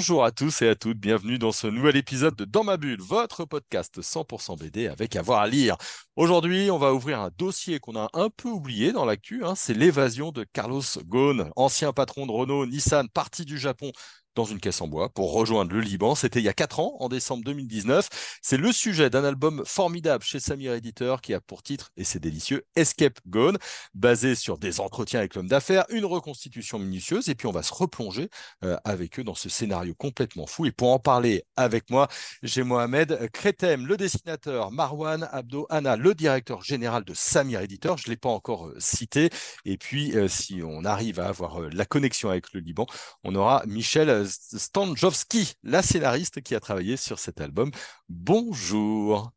Bonjour à tous et à toutes, bienvenue dans ce nouvel épisode de Dans ma bulle, votre podcast 100% BD avec avoir à lire. Aujourd'hui, on va ouvrir un dossier qu'on a un peu oublié dans l'actu, hein, c'est l'évasion de Carlos Ghosn, ancien patron de Renault, Nissan, parti du Japon dans une caisse en bois pour rejoindre le Liban. C'était il y a quatre ans, en décembre 2019. C'est le sujet d'un album formidable chez Samir Éditeur qui a pour titre, et c'est délicieux, Escape Gone, basé sur des entretiens avec l'homme d'affaires, une reconstitution minutieuse, et puis on va se replonger euh, avec eux dans ce scénario complètement fou. Et pour en parler avec moi, j'ai Mohamed Kretem, le dessinateur, Marwan Abdo Anna, le directeur général de Samir Éditeur. Je ne l'ai pas encore euh, cité. Et puis, euh, si on arrive à avoir la connexion avec le Liban, on aura Michel Stanjowski, la scénariste qui a travaillé sur cet album. Bonjour.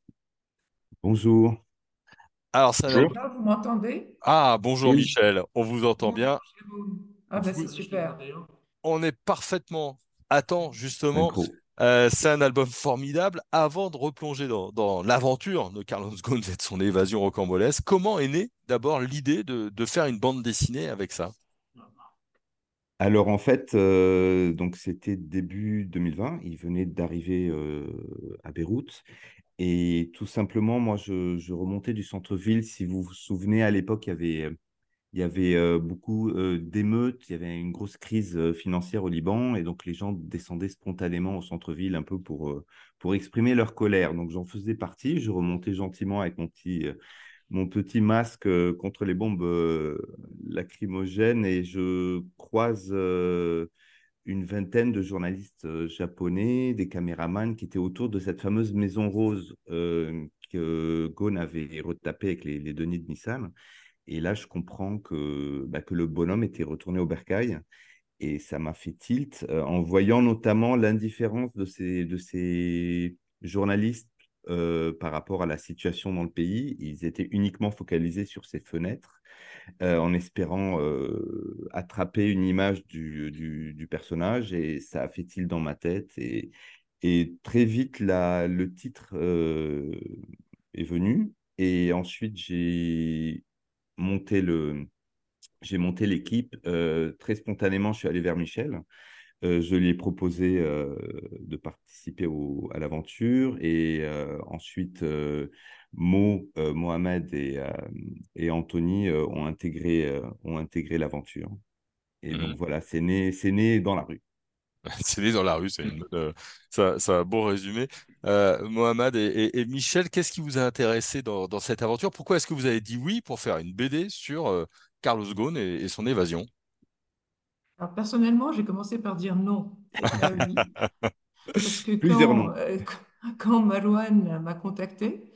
Bonjour. Alors, ça bonjour. vous m'entendez? Ah, bonjour Michel, on vous entend bien. Ah, bah, c'est super. On est parfaitement à temps, justement. Euh, c'est un album formidable. Avant de replonger dans, l'aventure de Carlos Ghosn et de son évasion rocambolesque, comment est née d'abord l'idée de faire une bande dessinée avec ça? Alors en fait, euh, donc c'était début 2020, il venait d'arriver euh, à Beyrouth et tout simplement, moi je, remontais du centre-ville. Si vous vous souvenez, à l'époque, il y avait, euh, beaucoup d'émeutes, il y avait une grosse crise financière au Liban et donc les gens descendaient spontanément au centre-ville un peu pour, pour exprimer leur colère. Donc j'en faisais partie, je remontais gentiment avec mon petit mon petit masque euh, contre les bombes euh, lacrymogènes et je croise euh, une vingtaine de journalistes japonais, des caméramans qui étaient autour de cette fameuse maison rose que Ghosn avait retapée avec les, les, deniers de Nissan. Et là, je comprends que, bah, le bonhomme était retourné au bercail. Et ça m'a fait tilt en voyant notamment l'indifférence de ces journalistes euh, par rapport à la situation dans le pays. Ils étaient uniquement focalisés sur ces fenêtres, euh, en espérant euh, attraper une image du, personnage, et ça a fait il dans ma tête. Et, très vite, le titre est venu, et ensuite j'ai monté j'ai monté l'équipe très spontanément. Je suis allé vers Michel euh, je lui ai proposé euh, de participer à l'aventure et euh, ensuite Mo, Mohamed et, et Anthony ont intégré, ont intégré l'aventure. Et donc mmh. voilà, c'est né, né dans la rue. c'est né dans la rue, c'est un beau résumé. Mohamed et, Michel, qu'est-ce qui vous a intéressé dans, cette aventure? Pourquoi est-ce que vous avez dit oui pour faire une BD sur Carlos Ghosn et son évasion? Personnellement, j'ai commencé par dire non. Parce que quand, euh, quand Marouane m'a contacté,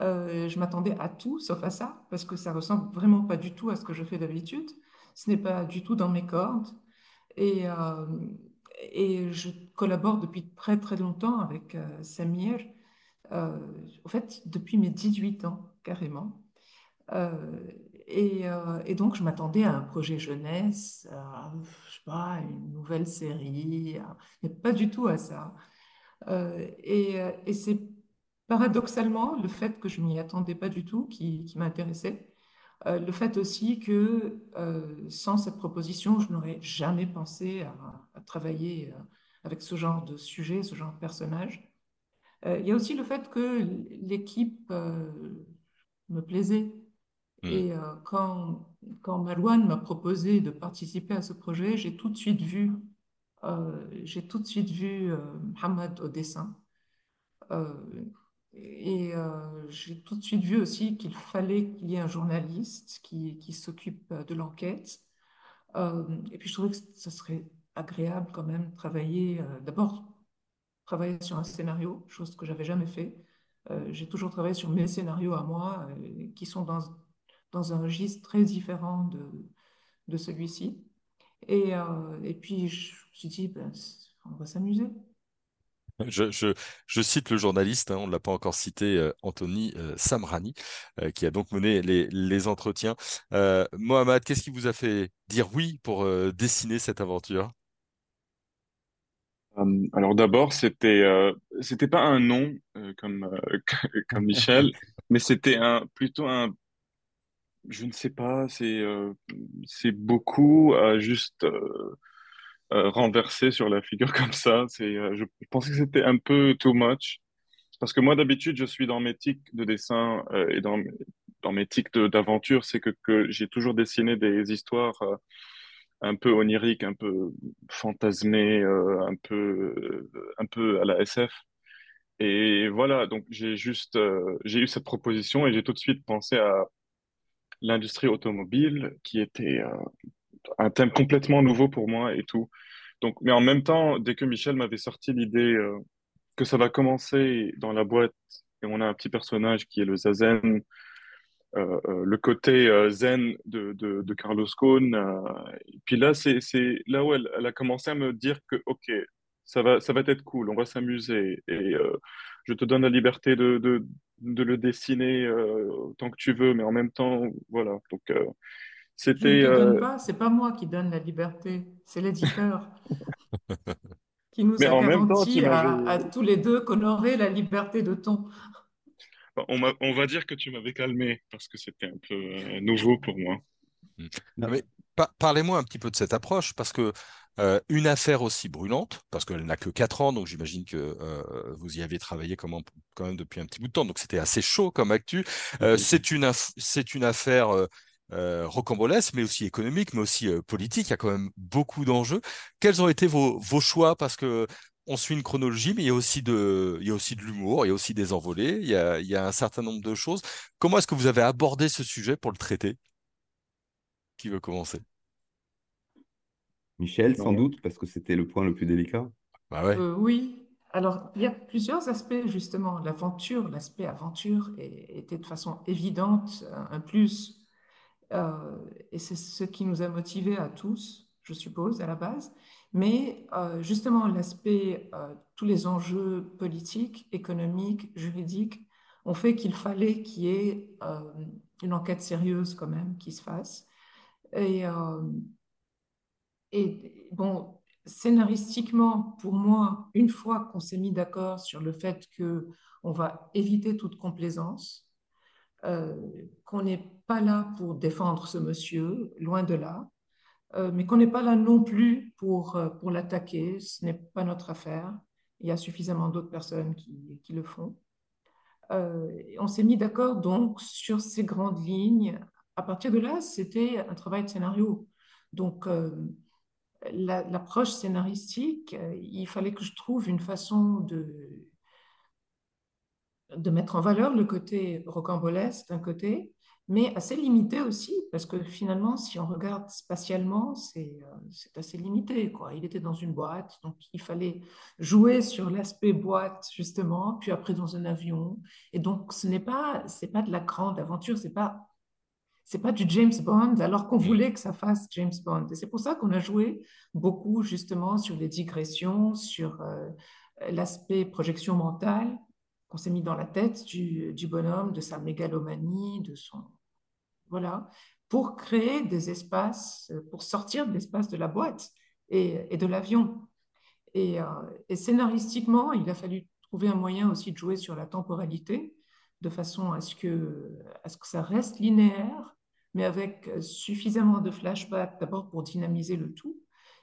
euh, je m'attendais à tout sauf à ça, parce que ça ressemble vraiment pas du tout à ce que je fais d'habitude. Ce n'est pas du tout dans mes cordes. Et, euh, et je collabore depuis très très longtemps avec Samir, en fait, depuis mes 18 ans, carrément. Euh, et, donc, je m'attendais à un projet jeunesse, à, je sais pas, une nouvelle série, mais pas du tout à ça. Euh, et, euh, et c'est paradoxalement le fait que je m'y attendais pas du tout qui, qui m'intéressait. le fait aussi que sans cette proposition, je n'aurais jamais pensé à travailler avec ce genre de sujet, ce genre de personnage. il y a aussi le fait que l'équipe me plaisait. Mm. Et euh, quand, quand Malouane m'a proposé de participer à ce projet, j'ai tout de suite vu, euh, tout de suite vu euh, Mohamed au dessin. et j'ai tout de suite vu aussi qu'il fallait qu'il y ait un journaliste qui, qui s'occupe de l'enquête. et puis je trouvais que ce serait agréable quand même de travailler, d'abord travailler sur un scénario, chose que j'avais jamais fait. j'ai toujours travaillé sur mes scénarios à moi, qui sont dans dans un registre très différent de, de celui-ci. Et, euh, et, puis, je me suis dit, ben, on va s'amuser. Je, je, je, cite le journaliste, hein, on ne l'a pas encore cité, euh, Anthony euh, Samrani, qui a donc mené les, les entretiens. Mohamed, qu'est-ce qui vous a fait dire oui pour dessiner cette aventure? Euh, alors d'abord, c'était euh, c'était pas un nom euh, comme euh, comme Michel, mais c'était un plutôt un je ne sais pas, c'est euh, beaucoup à juste euh, euh, renverser sur la figure comme ça. C'est je, pensais que c'était un peu too much parce que moi d'habitude je suis dans mes tics de dessin et dans dans mes tics d'aventure, c'est que que j'ai toujours dessiné des histoires un peu oniriques, un peu fantasmées, un peu un peu à la SF. Et voilà, donc j'ai juste j'ai eu cette proposition et j'ai tout de suite pensé à l'industrie automobile qui était euh, un thème complètement nouveau pour moi et tout. Donc, mais en même temps, dès que Michel m'avait sorti l'idée euh, que ça va commencer dans la boîte et on a un petit personnage qui est le Zazen, euh, le côté zen de, de, Carlos euh, et puis là, c'est, là où elle a commencé à me dire que, OK, ça va, ça va être cool, on va s'amuser et euh, je te donne la liberté de, de, de le dessiner euh, autant que tu veux, mais en même temps, voilà. Donc, euh, c'était... te donne euh, pas, c'est pas moi qui donne la liberté, c'est l'éditeur qui nous mais a en même temps, tu garanti à, à tous les deux qu'on aurait la liberté de ton. On on va dire que tu m'avais calmé parce que c'était un peu euh, nouveau pour moi. Non. Mais pa- parlez-moi un petit peu de cette approche, parce que euh, une affaire aussi brûlante, parce qu'elle n'a que 4 ans, donc j'imagine que euh, vous y avez travaillé quand même depuis un petit bout de temps, donc c'était assez chaud comme actu. Euh, c'est une, aff- c'est une affaire rocambolesque, mais aussi économique, mais aussi politique. Il y a quand même beaucoup d'enjeux. Quels ont été vos, vos choix? Parce que on suit une chronologie, mais il y a aussi de, il y a aussi de l'humour, il y a aussi des envolées, il y a, il y a un certain nombre de choses. Comment est-ce que vous avez abordé ce sujet pour le traiter? Qui veut commencer? Michel, sans Ouais. doute, parce que c'était le point le plus délicat. Bah ouais. Euh, oui, alors il y a plusieurs aspects justement. L'aventure, l'aspect aventure est- était de façon évidente un un plus. Euh, et c'est ce qui nous a motivés à tous, je suppose, à la base. Mais euh, justement, l'aspect, euh, tous les enjeux politiques, économiques, juridiques, ont fait qu'il fallait qu'il y ait euh, une enquête sérieuse quand même qui se fasse. Et, euh, et bon, scénaristiquement, pour moi, une fois qu'on s'est mis d'accord sur le fait que on va éviter toute complaisance, euh, qu'on n'est pas là pour défendre ce monsieur, loin de là, euh, mais qu'on n'est pas là non plus pour, euh, pour l'attaquer, ce n'est pas notre affaire. Il y a suffisamment d'autres personnes qui, qui le font. On s'est mis d'accord donc sur ces grandes lignes. À partir de là, c'était un travail de scénario. Donc, la- l'approche scénaristique, euh, il fallait que je trouve une façon de, de mettre en valeur le côté rocambolesque d'un côté, mais assez limité aussi, parce que finalement, si on regarde spatialement, c'est euh, assez limité, quoi. Il était dans une boîte, donc il fallait jouer sur l'aspect boîte, justement, puis après dans un avion. Et donc, ce n'est pas, pas de la grande aventure, c'est pas c'est pas du James Bond, alors qu'on Mm. voulait que ça fasse James Bond. Et c'est pour ça qu'on a joué beaucoup justement sur les digressions, sur euh, l'aspect projection mentale qu'on s'est mis dans la tête du, du bonhomme, de sa mégalomanie, de son... Voilà, pour créer des espaces, euh, pour sortir de l'espace de la boîte et, et de l'avion. Et, euh, et scénaristiquement, il a fallu trouver un moyen aussi de jouer sur la temporalité, de façon à ce que, à ce que ça reste linéaire, mais avec suffisamment de flashbacks, d'abord pour dynamiser le tout,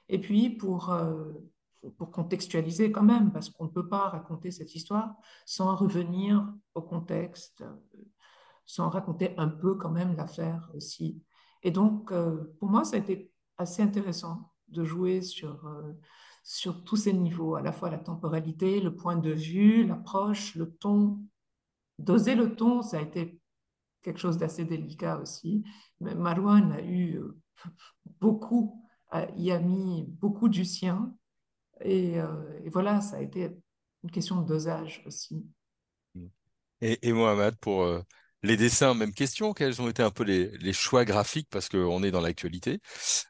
et puis pour, euh, pour contextualiser quand même, parce qu'on ne peut pas raconter cette histoire sans revenir au contexte, sans raconter un peu quand même l'affaire aussi. Et donc, euh, pour moi, ça a été assez intéressant de jouer sur, euh, sur tous ces niveaux, à la fois la temporalité, le point de vue, l'approche, le ton. Doser le ton, ça a été quelque chose d'assez délicat aussi. Mais Marouane a eu euh, beaucoup, y a mis beaucoup du sien. Et, euh, et voilà, ça a été une question de dosage aussi. Et, Mohamed, pour euh, les dessins, même question, quels ont été un peu les, choix graphiques, parce qu'on est dans l'actualité.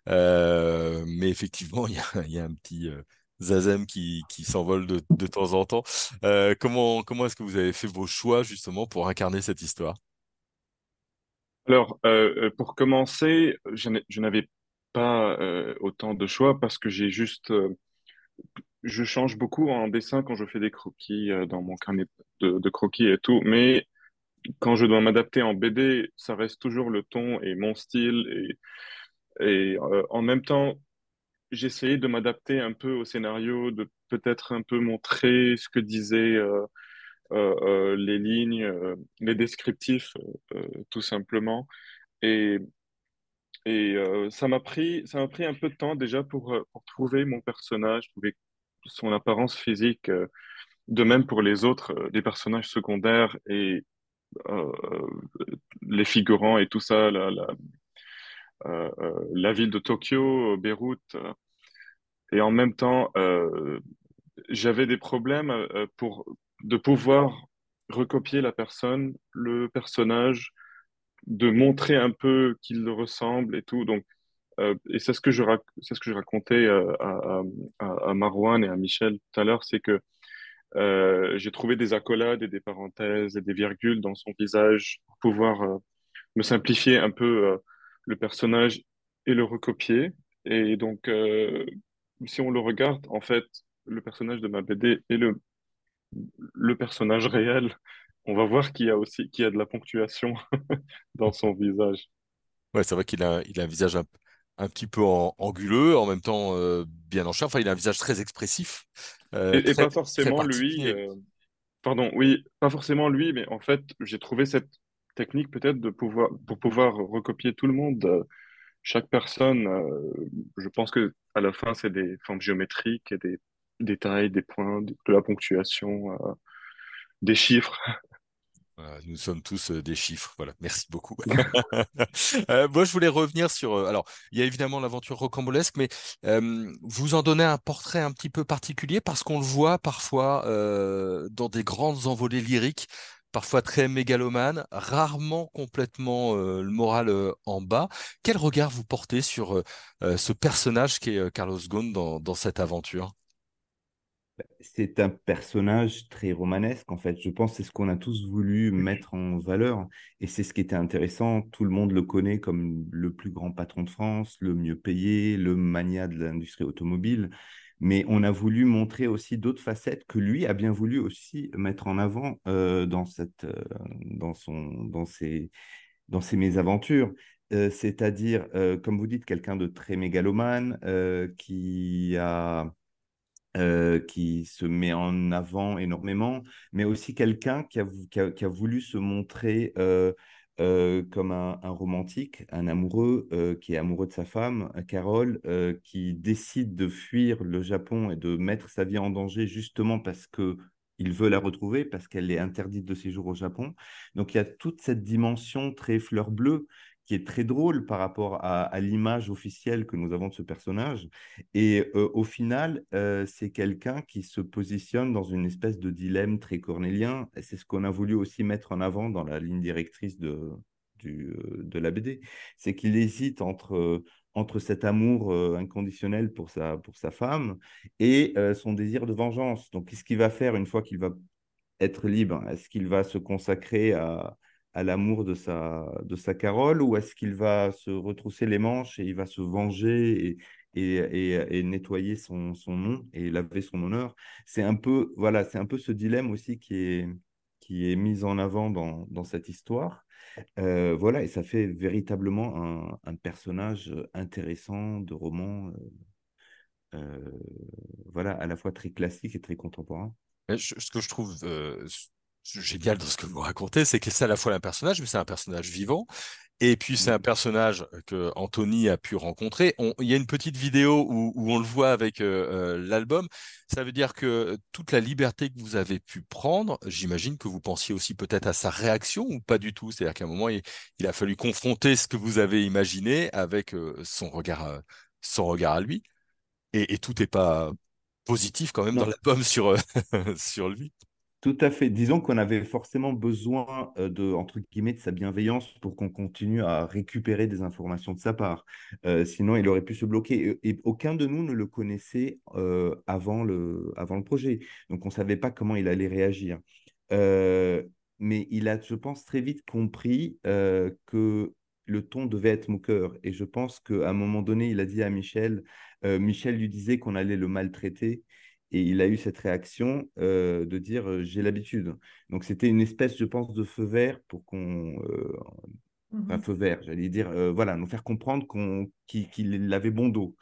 Euh, mais effectivement, il y a, un petit euh, Zazem qui, s'envole de, de temps en temps. Euh, comment comment est-ce que vous avez fait vos choix justement pour incarner cette histoire? Alors, euh, euh, pour commencer, je n'avais pas euh, autant de choix parce que j'ai juste, je change beaucoup en dessin quand je fais des croquis dans mon carnet de, croquis et tout, mais quand je dois m'adapter en BD, ça reste toujours le ton et mon style. Et, en même temps, j'essayais de m'adapter un peu au scénario, de peut-être un peu montrer ce que euh, les lignes, euh, les descriptifs, euh, euh, tout simplement. Et, et euh, ça m'a pris, ça m'a pris un peu de temps déjà pour, euh, pour trouver mon personnage, trouver son apparence physique. euh, de même pour les autres, euh, les personnages secondaires et euh, les figurants et tout ça, la, la, euh, euh, la ville de Tokyo, Beyrouth. euh, et en même temps, euh, j'avais des problèmes euh, pour de pouvoir recopier la personne, le personnage, de montrer un peu qu'il le ressemble et tout. Donc, euh, et c'est ce que je racontais euh, à, Marwan et à Michel tout à l'heure, c'est que euh, j'ai trouvé des accolades et des parenthèses et des virgules dans son visage pour pouvoir me simplifier un peu le personnage et le recopier. Et donc, si on le regarde, en fait, le personnage de ma BD et le, le personnage réel, on va voir qu'il y a aussi qu'il y a de la ponctuation dans son visage. Ouais, c'est vrai qu'il a, il a un visage un, un petit peu en- anguleux, en même temps euh, bien en chair. Enfin, il a un visage très expressif, euh, Et, pas forcément lui, euh, pardon, oui, pas forcément lui, mais en fait, j'ai trouvé cette technique peut-être de pouvoir pour pouvoir recopier tout le monde. Chaque personne, je pense que à la fin, c'est des formes géométriques et des détails, des points, de, la ponctuation, euh, des chiffres. Nous sommes tous euh, des chiffres. Voilà, merci beaucoup. Euh, moi, je voulais revenir sur. alors, il y a évidemment l'aventure rocambolesque, mais vous en donnez un portrait un petit peu particulier parce qu'on le voit parfois dans des grandes envolées lyriques, parfois très mégalomanes, rarement complètement le moral en bas. Quel regard vous portez sur ce personnage qui est euh, Carlos Ghosn dans cette aventure? C'est un personnage très romanesque, en fait. Je pense que c'est ce qu'on a tous voulu mettre en valeur. Et c'est ce qui était intéressant. Tout le monde le connaît comme le plus grand patron de France, le mieux payé, le magnat de l'industrie automobile. Mais on a voulu montrer aussi d'autres facettes que lui a bien voulu aussi mettre en avant euh, dans cette, euh, dans son, dans ses, dans ses mésaventures. Euh, c'est-à-dire, comme vous dites, quelqu'un de très mégalomane qui a euh, qui se met en avant énormément, mais aussi quelqu'un qui a, qui a- qui a voulu se montrer euh, euh, comme un, un romantique, un amoureux qui est amoureux de sa femme, Carole, qui décide de fuir le Japon et de mettre sa vie en danger justement parce que il veut la retrouver, parce qu'elle est interdite de séjour au Japon. Donc il y a toute cette dimension très fleur bleue qui est très drôle par rapport à, l'image officielle que nous avons de ce personnage. Et euh, au final, euh, c'est quelqu'un qui se positionne dans une espèce de dilemme très cornélien. C'est ce qu'on a voulu aussi mettre en avant dans la ligne directrice de, du, euh, de la BD. C'est qu'il hésite entre, entre cet amour inconditionnel pour sa, pour sa femme et son désir de vengeance. Donc, qu'est-ce qu'il va faire une fois qu'il va être libre? Est-ce qu'il va se consacrer à, à l'amour de sa, de sa Carole ou est-ce qu'il va se retrousser les manches et il va se venger et, et, et, et nettoyer son, son nom et laver son honneur? C'est un peu, voilà, un peu ce dilemme aussi qui est, qui est mis en avant dans, dans cette histoire. Euh, voilà, et ça fait véritablement un, un personnage intéressant de roman, euh, euh, voilà, à la fois très classique et très contemporain. Ce que je trouve génial dans ce que vous racontez, c'est que c'est à la fois un personnage, mais c'est un personnage vivant. Et puis c'est un Mhm. personnage que Anthony a pu rencontrer. On- il y a une petite vidéo où, où on le voit avec euh, euh, l'album. Ça veut dire que toute la liberté que vous avez pu prendre, j'imagine que vous pensiez aussi peut-être à sa réaction ou pas du tout? C'est-à-dire qu'à un moment, il, il a fallu confronter ce que vous avez imaginé avec euh, son regard, euh, son regard à lui. Et, et tout n'est pas positif quand même dans l'album sur, euh, sur lui. Tout à fait. Disons qu'on avait forcément besoin de, entre guillemets, de sa bienveillance pour qu'on continue à récupérer des informations de sa part. Sinon, il aurait pu se bloquer. Et, aucun de nous ne le connaissait avant le, avant le projet. Donc, on ne savait pas comment il allait réagir. Mais il a, je pense, très vite compris que le ton devait être moqueur. Et je pense qu'à un moment donné, il a dit à Michel, Michel lui disait qu'on allait le maltraiter. Et il a eu cette réaction euh, de dire euh, j'ai l'habitude. Donc c'était une espèce, je pense, de feu vert pour qu'on. Euh, enfin, Mhm. feu vert, j'allais dire, euh, voilà, nous faire comprendre qu'on, qu'il, avait bon dos.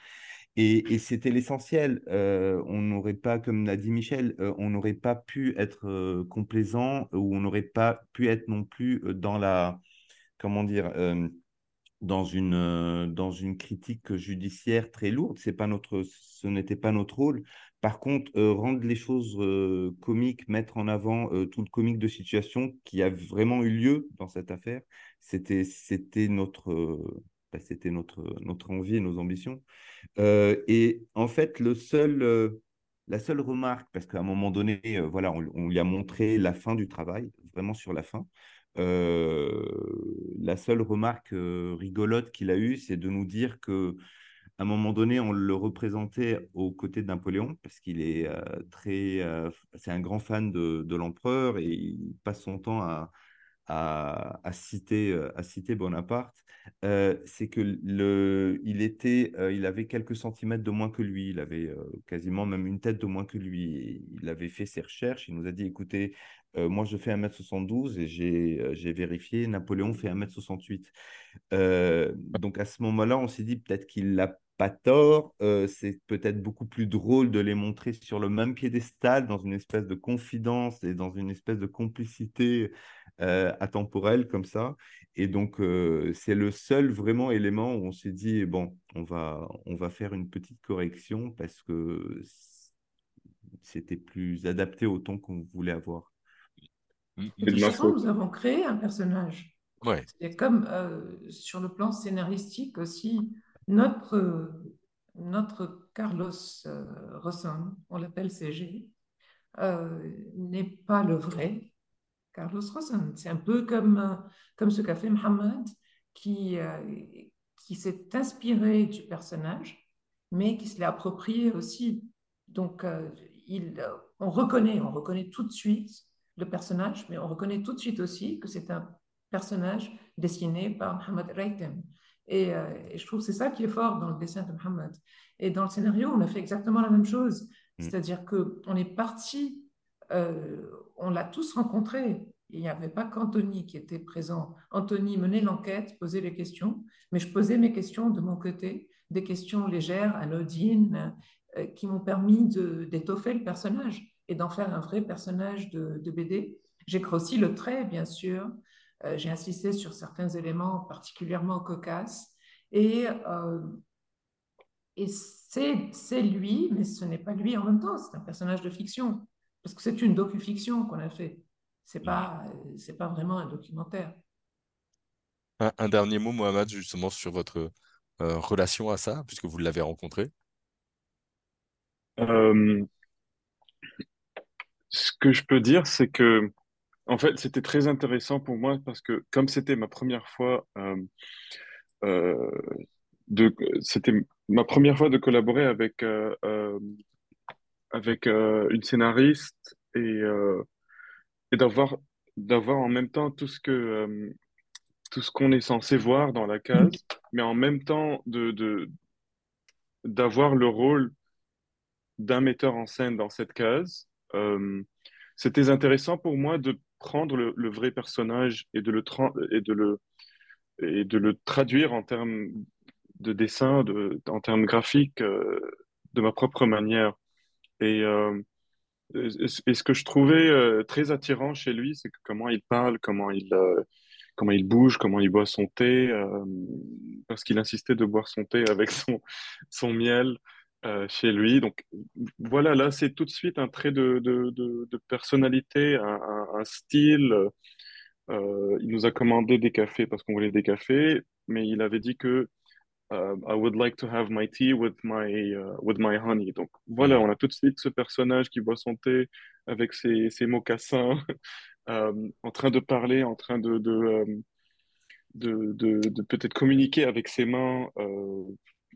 Et, et c'était l'essentiel. Euh, on n'aurait pas, comme l'a dit Michel, euh, on n'aurait pas pu être euh, complaisant ou on n'aurait pas pu être non plus euh, dans la, comment dire, euh, dans une, euh, dans une critique judiciaire très lourde. C'est pas notre, ce n'était pas notre rôle. Par contre, euh, rendre les choses euh, comiques, mettre en avant euh, tout le comique de situation qui a vraiment eu lieu dans cette affaire, c'était, c'était notre, bah, c'était notre, notre envie et nos ambitions. Et en fait, le seul, la seule remarque, parce qu'à un moment donné, voilà, on lui a montré la fin du travail, vraiment sur la fin. Euh, la seule remarque euh, rigolote qu'il a eue, c'est de nous dire que à un moment donné, on le représentait aux côtés de Napoléon parce qu'il est euh, très, c'est un grand fan de, l'empereur et il passe son temps à, citer, à citer Bonaparte. C'est que le, il était, il avait quelques centimètres de moins que lui. Il avait quasiment même une tête de moins que lui. Il avait fait ses recherches. Il nous a dit, écoutez, euh, moi je fais 1m72 et j'ai euh, j'ai vérifié, Napoléon fait 1m68. Euh, donc à ce moment-là, on s'est dit peut-être qu'il n'a pas tort. Euh, c'est peut-être beaucoup plus drôle de les montrer sur le même piédestal, dans une espèce de confidence et dans une espèce de complicité atemporelle comme ça. Et donc, c'est le seul vraiment élément où on s'est dit, bon, on va, on va faire une petite correction parce que c'était plus adapté au ton qu'on voulait avoir. Mm, toute ma façon, faute. nous avons créé un personnage. Ouais. C'est comme euh, sur le plan scénaristique aussi, notre, notre Carlos euh, Rosson, on l'appelle CG, euh, n'est pas le vrai Carlos Rosson. C'est un peu comme, euh, comme ce qu'a fait Mohamed, qui, euh, qui s'est inspiré du personnage, mais qui se l'est approprié aussi. Donc, euh, il, on reconnaît, on reconnaît tout de suite le personnage, mais on reconnaît tout de suite aussi que c'est un personnage dessiné par Mohamed Reitem. Et, euh, et je trouve que c'est ça qui est fort dans le dessin de Mohamed. Et dans le scénario, on a fait exactement la même chose. Mm. C'est-à-dire qu'on est parti, euh, on l'a tous rencontré. Il n'y avait pas qu'Anthony qui était présent. Anthony menait l'enquête, posait les questions, mais je posais mes questions de mon côté, des questions légères, anodines, euh, qui m'ont permis d'étoffer le personnage et d'en faire un vrai personnage de, de BD. J'ai grossi le trait, bien sûr. Euh, J'ai insisté sur certains éléments particulièrement cocasses. Et, euh, et c'est lui, mais ce n'est pas lui en même temps. C'est un personnage de fiction. Parce que c'est une docu-fiction qu'on a fait. C'est pas, euh, c'est pas vraiment un documentaire. Un, un dernier mot, Mohamed, justement sur votre euh, relation à ça, puisque vous l'avez rencontré? Ce que je peux dire, c'est que, en fait, c'était très intéressant pour moi parce que comme c'était ma première fois euh, euh, de, c'était ma première fois de collaborer avec euh, avec une scénariste et et d'avoir d'avoir en même temps tout ce que tout ce qu'on est censé voir dans la case, mais en même temps de de d'avoir le rôle d'un metteur en scène dans cette case. Euh, c'était intéressant pour moi de prendre le, vrai personnage et de le et de le et de le traduire en termes de dessin, de, en termes graphiques, euh, de ma propre manière. Et, euh, ce que je trouvais très attirant chez lui, c'est comment il parle, comment il, comment il bouge, comment il boit son thé, parce qu'il insistait de boire son thé avec son, son miel euh, chez lui. Donc voilà, là, c'est tout de suite un trait de, de, de, de personnalité, un, un, un style. Euh, il nous a commandé des cafés parce qu'on voulait des cafés, mais il avait dit que euh, I would like to have my tea with my, uh, with my honey. Donc voilà, Mhm. on a tout de suite ce personnage qui boit son thé avec ses, ses mocassins, en train de parler, en train de, de peut-être communiquer avec ses mains.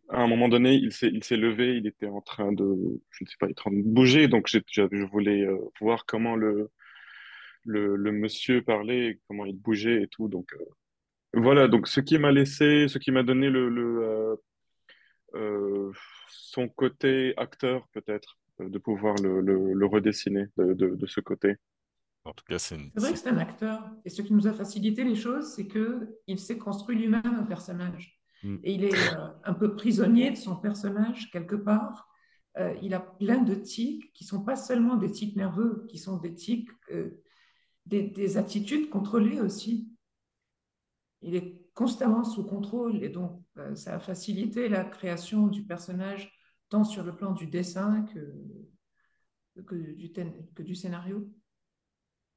À un moment donné, il s'est, il s'est levé, il était en train de, je ne sais pas, il était en train de bouger. Donc j'ai- j'ai- je voulais euh, voir comment le, le, le monsieur parlait, comment il bougeait et tout. Donc euh, voilà, donc ce qui m'a laissé, ce qui m'a donné le, le, euh, euh, son côté acteur peut-être. de pouvoir le, le, le redessiner de, de, de ce côté. En tout cas, c'est une... C'est vrai que c'est un acteur. Et ce qui nous a facilité les choses, c'est qu'il s'est construit lui-même un personnage. Mm. Et il est euh, un peu prisonnier de son personnage, quelque part. Euh, il a plein de tics qui ne sont pas seulement des tics nerveux, qui sont des tics, euh, des, des attitudes contrôlées aussi. Il est constamment sous contrôle et donc ça a facilité la création du personnage tant sur le plan du dessin que, que, du, ten- que du scénario.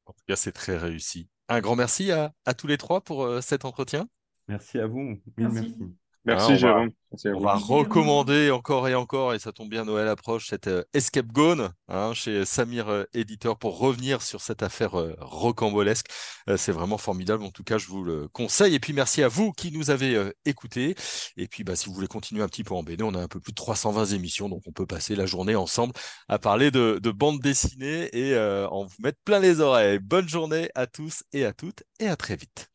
En tout cas, c'est très réussi. Un grand merci à, à tous les trois pour cet entretien. Merci à vous. Mille Merci. Jérôme. On va recommander encore et encore, et ça tombe bien, Noël approche, cette euh, Escape Gone hein, chez Samir euh, Éditeur pour revenir sur cette affaire euh, rocambolesque. Euh, c'est vraiment formidable. En tout cas, je vous le conseille. Et puis, merci à vous qui nous avez euh, écoutés. Et puis, bah, si vous voulez continuer un petit peu en BD, on a un peu plus de 320 émissions, donc on peut passer la journée ensemble à parler de, de bande dessinée et euh, en vous mettre plein les oreilles. Bonne journée à tous et à toutes, et à très vite.